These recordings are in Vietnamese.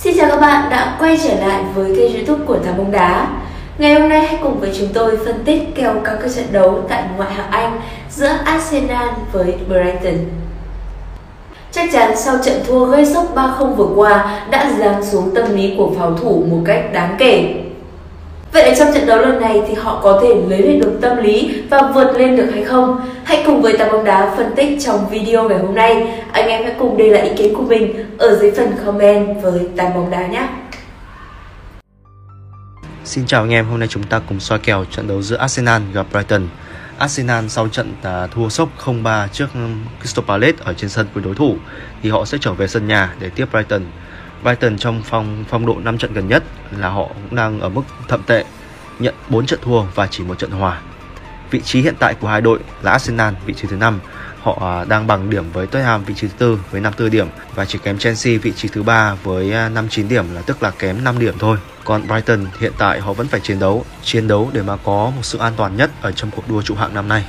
Xin chào các bạn đã quay trở lại với kênh youtube của Thám bóng đá. Ngày hôm nay hãy cùng với chúng tôi phân tích kèo các trận đấu tại ngoại hạng Anh giữa Arsenal với Brighton. Chắc chắn sau trận thua gây sốc 3-0 vừa qua đã giáng xuống tâm lý của pháo thủ một cách đáng kể. Vậy trong trận đấu lần này thì họ có thể lấy lại được tâm lý và vượt lên được hay không? Hãy cùng với Tà bóng đá phân tích trong video ngày hôm nay. Anh em hãy cùng để lại ý kiến của mình ở dưới phần comment với Tà bóng đá nhé. Xin chào anh em, hôm nay chúng ta cùng soi kèo trận đấu giữa Arsenal gặp Brighton. Arsenal sau trận à, thua sốc 0-3 trước Crystal Palace ở trên sân của đối thủ thì họ sẽ trở về sân nhà để tiếp Brighton. Brighton trong phong phong độ 5 trận gần nhất là họ cũng đang ở mức thậm tệ, nhận 4 trận thua và chỉ một trận hòa. Vị trí hiện tại của hai đội là Arsenal vị trí thứ 5, họ à, đang bằng điểm với Tottenham vị trí thứ tư với 54 điểm và chỉ kém Chelsea vị trí thứ ba với à, 59 điểm là tức là kém 5 điểm thôi. Còn Brighton hiện tại họ vẫn phải chiến đấu, chiến đấu để mà có một sự an toàn nhất ở trong cuộc đua trụ hạng năm nay.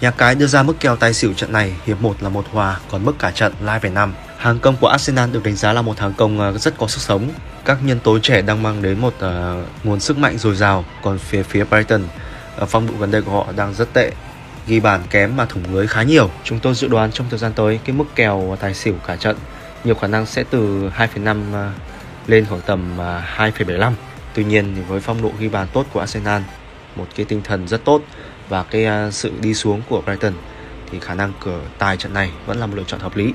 Nhà cái đưa ra mức kèo tài xỉu trận này hiệp 1 là một hòa, còn mức cả trận live về 5. Hàng công của Arsenal được đánh giá là một hàng công ờ, rất có sức sống. Các nhân tố trẻ đang mang đến một uh, nguồn sức mạnh dồi dào, còn phía phía Brighton uh, phong độ gần đây của họ đang rất tệ ghi bàn kém mà thủng lưới khá nhiều. Chúng tôi dự đoán trong thời gian tới cái mức kèo tài xỉu cả trận nhiều khả năng sẽ từ 2,5 ờ, lên khoảng tầm 2,75. Tuy nhiên thì với phong độ ghi bàn tốt của Arsenal, một cái tinh thần rất tốt và cái à, sự đi xuống của Brighton thì khả năng cửa tài trận này vẫn là một lựa chọn hợp lý.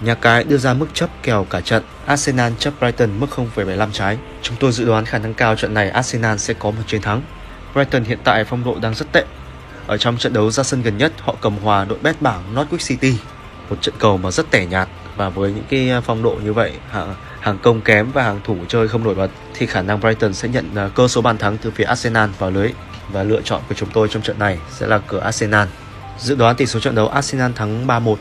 Nhà cái đưa ra mức chấp kèo cả trận Arsenal chấp Brighton mức 0,75 trái. Chúng tôi dự đoán khả năng cao trận này Arsenal sẽ có một chiến thắng. Brighton hiện tại phong độ đang rất tệ. Ở trong trận đấu ra sân gần nhất, họ cầm hòa đội bét bảng Norwich City. Một trận cầu mà rất tẻ nhạt và với những cái à, phong độ như vậy, hàng công kém và hàng thủ chơi không nổi bật thì khả năng Brighton sẽ nhận à, cơ số bàn thắng từ phía Arsenal vào lưới và lựa chọn của chúng tôi trong trận này sẽ là cửa Arsenal. Dự đoán tỷ số trận đấu Arsenal thắng 3-1